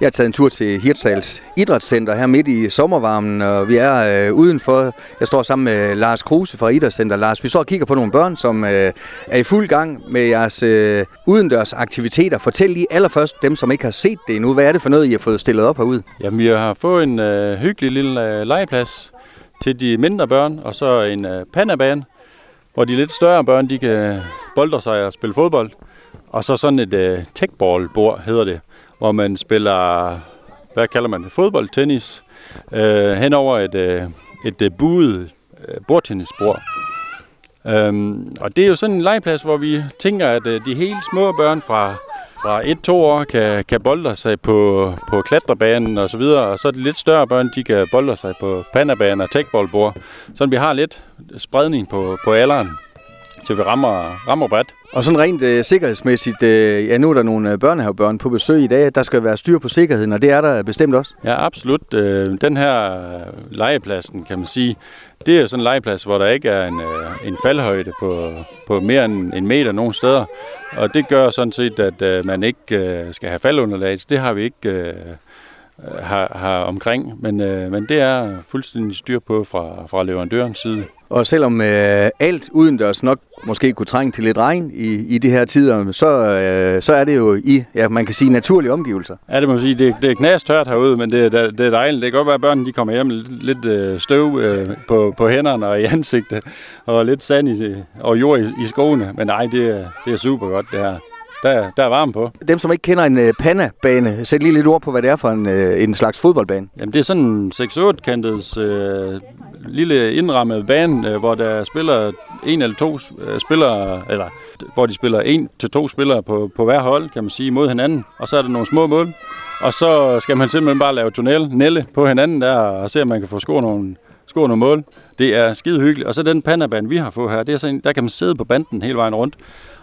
Jeg har taget en tur til Hirtshals Idrætscenter her midt i sommervarmen, og vi er øh, udenfor. Jeg står sammen med Lars Kruse fra Idrætscenter. Lars, vi står og kigger på nogle børn, som øh, er i fuld gang med jeres øh, udendørs aktiviteter. Fortæl lige allerførst dem, som ikke har set det endnu. Hvad er det for noget, I har fået stillet op herude? Jamen, vi har fået en øh, hyggelig lille øh, legeplads til de mindre børn, og så en øh, pandabane, hvor de lidt større børn, de kan boldre sig og spille fodbold. Og så sådan et øh, techball-bord, hedder det, hvor man spiller, hvad kalder man det, fodbold, tennis, øh, hen over et, øh, et øh, buet øh, bordtennisbord. Øhm, og det er jo sådan en legeplads, hvor vi tænker, at øh, de helt små børn fra, fra 1-2 år kan, kan bolde sig på, på klatrebanen og så videre, og så er de lidt større børn, de kan bolde sig på pandabanen og techballbord, så vi har lidt spredning på, på alderen, så vi rammer, rammer bredt. Og sådan rent øh, sikkerhedsmæssigt, øh, ja nu er der nogle øh, børnehavebørn på besøg i dag, der skal være styr på sikkerheden, og det er der bestemt også. Ja, absolut. Øh, den her legepladsen, kan man sige, det er sådan en legeplads, hvor der ikke er en, øh, en faldhøjde på, på mere end en meter nogle steder. Og det gør sådan set, at øh, man ikke øh, skal have faldunderlag. Det har vi ikke øh, har, har omkring, men, øh, men det er fuldstændig styr på fra, fra leverandørens side. Og selvom øh, alt udendørs nok måske kunne trænge til lidt regn i, i de her tider, så, øh, så er det jo i, ja, man kan sige, naturlige omgivelser. Ja, det må man sige. Det, det er knastørt herude, men det, det, det er dejligt. Det kan godt være, at børnene de kommer hjem med lidt, lidt øh, støv øh, på, på hænderne og i ansigtet, og lidt sand i, og jord i, i skoene. Men nej, det, det er super godt, det her der, der er varme på. Dem, som ikke kender en uh, panna-bane, sæt lige lidt ord på, hvad det er for en, uh, en slags fodboldbane. Jamen, det er sådan en 6-8-kantet uh, lille indrammet bane, uh, hvor der spiller en eller to uh, spillere, eller hvor de spiller en til to spillere på, på hver hold, kan man sige, mod hinanden. Og så er der nogle små mål. Og så skal man simpelthen bare lave tunnel, nelle på hinanden der, og se, om man kan få score nogle, score nogle mål. Det er skide hyggeligt. Og så den pandabane, vi har fået her, det er sådan, der kan man sidde på banden hele vejen rundt.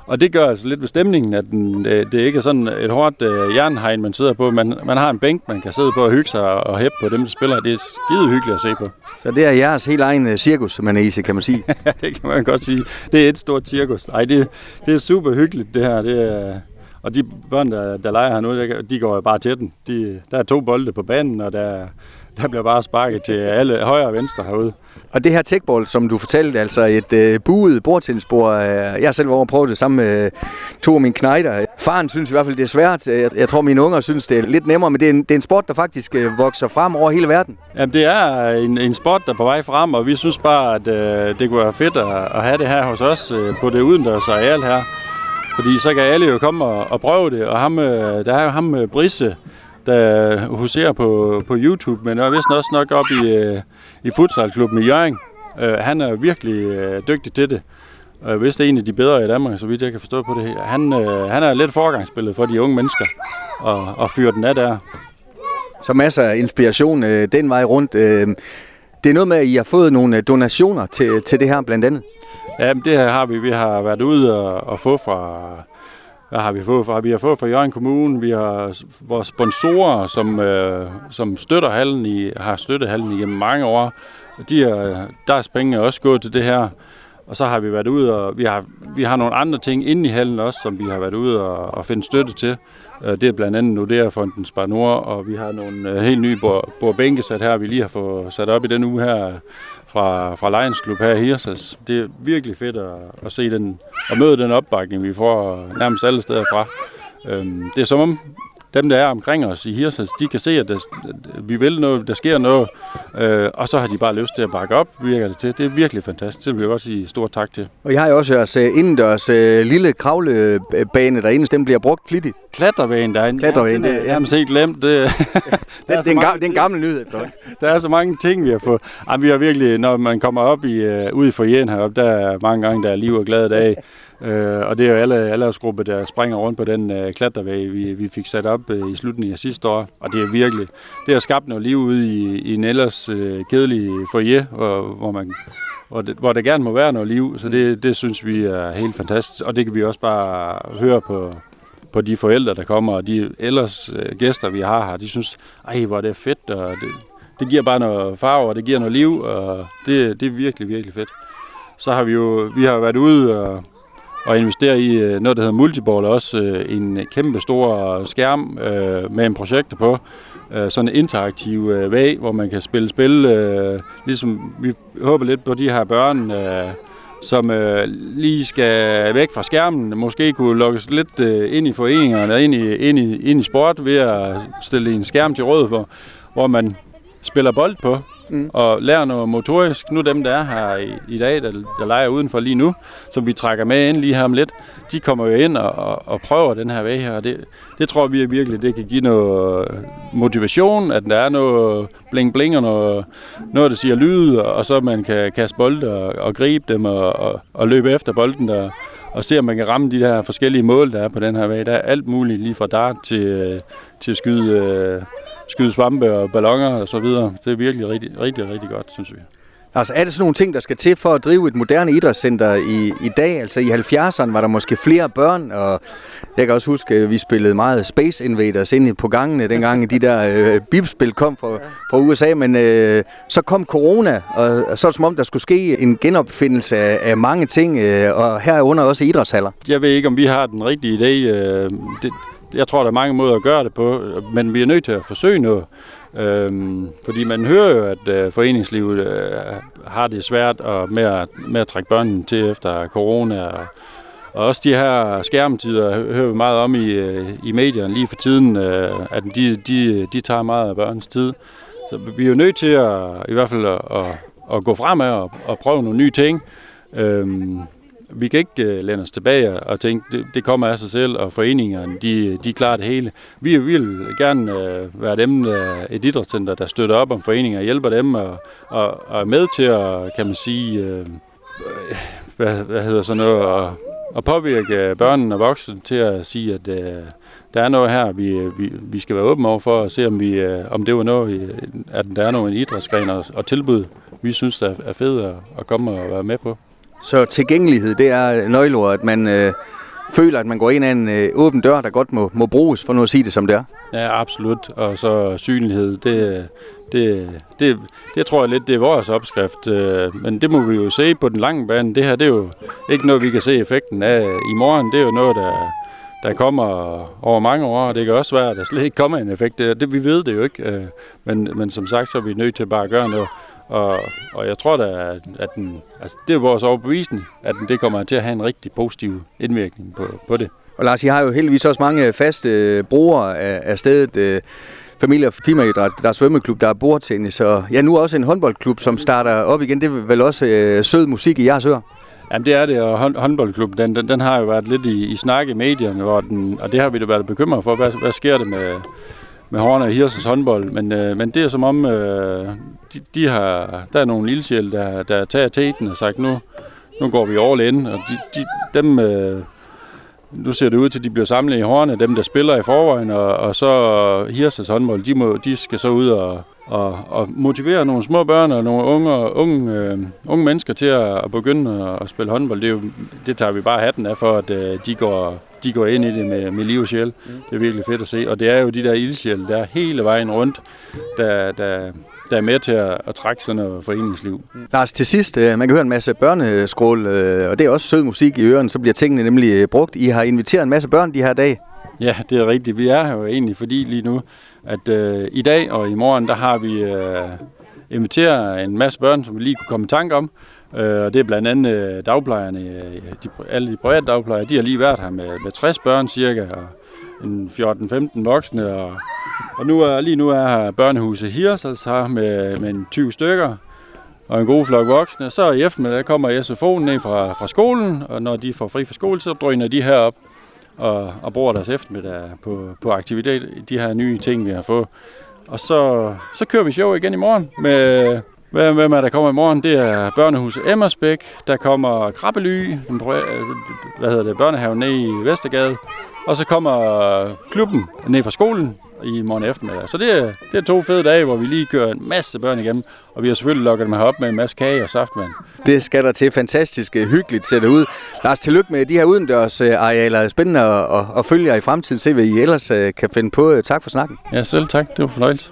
Og det gør altså lidt ved stemningen, at den, øh, det ikke er sådan et hårdt øh, jernhegn, man sidder på. Man, man har en bænk, man kan sidde på og hygge sig og hæppe på dem, der spiller. Det er skide hyggeligt at se på. Så det er jeres helt egen øh, cirkus, man er i, kan man sige? det kan man godt sige. Det er et stort cirkus. Nej, det, det er super hyggeligt, det her. Det er, og de børn, der, der leger her nu, de går bare til den. De, der er to bolde på banen, og der, der bliver bare sparket til alle højre og venstre herude. Og det her techball, som du fortalte, altså et øh, buet bordtennisbord. Øh, jeg har selv over prøvet det sammen med to af mine knejder. Faren synes i hvert fald, det er svært. Jeg, jeg tror, mine unger synes, det er lidt nemmere, men det er en, det er en sport, der faktisk øh, vokser frem over hele verden. Jamen, det er en, en sport, der er på vej frem, og vi synes bare, at øh, det kunne være fedt at, at have det her hos os øh, på det udendørs areal her. Fordi så kan alle jo komme og, og prøve det, og ham, øh, der er jo ham øh, Brisse, der huserer på, på YouTube, men er vist også nok op i, øh, i futsalklubben i Jørgen. Øh, han er virkelig øh, dygtig til det. Og hvis det er en af de bedre i Danmark, så vidt jeg kan forstå på det. Han, øh, han er lidt forgangsspillet for de unge mennesker, og, og fyrer den af der. Så masser af inspiration øh, den vej rundt. Øh. det er noget med, at I har fået nogle øh, donationer til, til det her blandt andet. Ja, det her har vi. Vi har været ude og, og få fra hvad har vi fået fra? Vi har fået fra Jørgen Kommune, vi har vores sponsorer, som, øh, som støtter hallen i, har støttet hallen i mange år. De er, deres penge er også gået til det her. Og så har vi været ude, og vi har, vi har nogle andre ting inde i hallen også, som vi har været ude og, og finde støtte til. Øh, det er blandt andet Nordea-fonden Spar Nord, og vi har nogle øh, helt nye bord, bænkesat her, vi lige har fået sat op i den uge her fra, fra Lions Club her i Hirsas. Det er virkelig fedt at, at se den, og møde den opbakning, vi får nærmest alle steder fra. Øhm, det er som om, dem, der er omkring os i Hirsals, de kan se, at der, vi vil noget, der sker noget, øh, og så har de bare lyst til at bakke op, virker det til. Det er virkelig fantastisk. Det vil jeg også sige stor tak til. Og jeg har jo også jeres uh, indendørs uh, lille kravlebane derinde, den bliver brugt flittigt. Klatrebane derinde. Klatrebane, ja, det er ja. helt glemt. Det, det, er, det, er en det er en gammel nyhed efterhånden. der er så mange ting, vi har fået. Jamen, vi har virkelig, når man kommer op i, uh, ud i forjen heroppe, der er mange gange, der er liv og glade dage. Øh, og det er jo alle aldersgrupper, der springer rundt på den øh, klatrevæg, vi, vi fik sat op øh, i slutningen af sidste år. Og det er virkelig, det har skabt noget liv ude i, i en ellers øh, kedelig foyer, hvor, hvor man hvor, det, hvor der gerne må være noget liv, så det, det synes vi er helt fantastisk, og det kan vi også bare høre på, på de forældre, der kommer, og de ellers øh, gæster, vi har her, de synes, ej, hvor det er fedt, og det, det giver bare noget farve, og det giver noget liv, og det, det er virkelig, virkelig fedt. Så har vi jo, vi har været ude og og investere i øh, noget, der hedder multiball, også øh, en kæmpe stor øh, skærm øh, med en projekter på. Øh, sådan en interaktiv øh, væg, hvor man kan spille spil. Øh, ligesom vi håber lidt på de her børn, øh, som øh, lige skal væk fra skærmen, måske kunne lukkes lidt øh, ind i foreningerne, ind i, ind, i, ind i sport ved at stille en skærm til råd for, hvor man spiller bold på, mm. og lærer noget motorisk. Nu dem, der er her i, i dag, der, der leger udenfor lige nu, som vi trækker med ind lige her om lidt, de kommer jo ind og, og, og prøver den her vej her, og det, det tror vi virkelig, det kan give noget motivation, at der er noget bling-bling og noget, noget, der siger lyd, og så man kan kaste bolde og, og gribe dem og, og, og løbe efter bolden der, og se, om man kan ramme de der forskellige mål, der er på den her vej. Der er alt muligt, lige fra dart til, øh, til at skyde, øh, skyde svampe og ballonger og så videre. Det er virkelig rigtig, rigtig, rigtig godt, synes vi. Altså er det sådan nogle ting, der skal til for at drive et moderne idrætscenter i, i dag? Altså i 70'erne var der måske flere børn, og jeg kan også huske, at vi spillede meget Space Invaders inde på gangene, dengang de der øh, bibspil kom fra, fra USA, men øh, så kom corona, og, og så er det som om, der skulle ske en genopfindelse af, af mange ting, øh, og herunder også idrætshaller. Jeg ved ikke, om vi har den rigtige idé. Øh, det, jeg tror, der er mange måder at gøre det på, men vi er nødt til at forsøge noget. Øhm, fordi man hører jo, at øh, foreningslivet øh, har det svært og med, at, med at trække børnene til efter corona. Og, og også de her skærmtider hører vi meget om i, øh, i medierne lige for tiden, øh, at de, de, de tager meget af børns tid. Så vi er jo nødt til at, i hvert fald at, at, at gå fremad og, og prøve nogle nye ting. Øhm, vi kan ikke uh, læne os tilbage og tænke, det, det kommer af sig selv, og foreningerne, de, de klarer det hele. Vi, vi vil gerne uh, være dem, uh, et idrætscenter, der støtter op om foreninger, hjælper dem og, og, og er med til at, kan man sige, uh, hvad, hvad hedder sådan noget, at, at påvirke børnene og voksne til at sige, at uh, der er noget her, vi, vi, vi skal være åbne over for og se, om, vi, uh, om det var noget, at der er noget en idrætsgren og, og tilbud, vi synes, der er fedt at, at komme og være med på. Så tilgængelighed, det er nøgleordet, at man øh, føler, at man går ind ad en øh, åben dør, der godt må, må bruges, for nu at sige det som det er. Ja, absolut. Og så synlighed, det, det, det, det tror jeg lidt, det er vores opskrift. Øh, men det må vi jo se på den lange bane. Det her, det er jo ikke noget, vi kan se effekten af i morgen. Det er jo noget, der, der kommer over mange år, og det kan også være, at der slet ikke kommer en effekt. Det, det, vi ved det jo ikke, øh, men, men som sagt, så er vi nødt til bare at gøre noget. Og, og jeg tror da, at den, altså det er vores overbevisning, at den, det kommer til at have en rigtig positiv indvirkning på, på det. Og Lars, I har jo heldigvis også mange faste øh, brugere af, af stedet. Øh, familie- og firmaidræt, der er svømmeklub, der er bordtennis, og ja, nu også en håndboldklub, som starter op igen. Det er vel også øh, sød musik i jeres øre? Jamen det er det, og håndboldklubben, den, den, den har jo været lidt i, i snak i medierne, hvor den, og det har vi da været bekymret for. Hvad, hvad sker der med, med Horner og Hirsens håndbold, men, øh, men det er som om, øh, de, de har, der er nogle lille der, der tager teten og sagt, nu, nu går vi all in, og de, de, dem, øh, nu ser det ud til, at de bliver samlet i Horne, dem der spiller i forvejen, og, og så Hirsens håndbold, de, må, de skal så ud og, og, og motivere nogle små børn og nogle unge, unge, øh, unge mennesker til at, at begynde at, at spille håndbold. Det, er jo, det tager vi bare hatten af for, at øh, de går de går ind i det med, med liv og sjæl. Mm. Det er virkelig fedt at se. Og det er jo de der ildsjæl, der er hele vejen rundt, der, der, der er med til at, at trække sådan noget foreningsliv. Mm. Lars, til sidst, øh, man kan høre en masse børneskrål, øh, og det er også sød musik i ørerne, så bliver tingene nemlig øh, brugt. I har inviteret en masse børn de her dage. Ja, det er rigtigt. Vi er jo egentlig, fordi lige nu, at øh, i dag og i morgen, der har vi øh, inviteret en masse børn, som vi lige kunne komme i tanke om. Øh, og det er blandt andet øh, dagplejerne, øh, de, alle de private dagplejere, de har lige været her med, med 60 børn cirka, og en 14-15 voksne, og, og nu er, lige nu er børnehuset Hirsals her med, med en 20 stykker, og en god flok voksne. Så i eftermiddag kommer SFO'en ned fra, fra skolen, og når de får fri fra skole, så drøner de herop og, og bruger deres eftermiddag på, på aktivitet, de her nye ting, vi har fået. Og så, så kører vi show igen i morgen med Hvem er der kommer i morgen? Det er børnehuset Emmersbæk. Der kommer Krabbely, den hvad hedder det, børnehaven nede i Vestergade. Og så kommer klubben ned fra skolen i morgen eftermiddag. Så det er, det er to fede dage, hvor vi lige kører en masse børn igennem. Og vi har selvfølgelig lukket dem herop med en masse kage og saftvand. Det skal der til. Fantastisk øh, hyggeligt ser det ud. Lars, tillykke med de her udendørs arealer. Spændende at, at, at følge jer i fremtiden. Se, hvad I ellers øh, kan finde på. Tak for snakken. Ja, selv tak. Det var fornøjelse.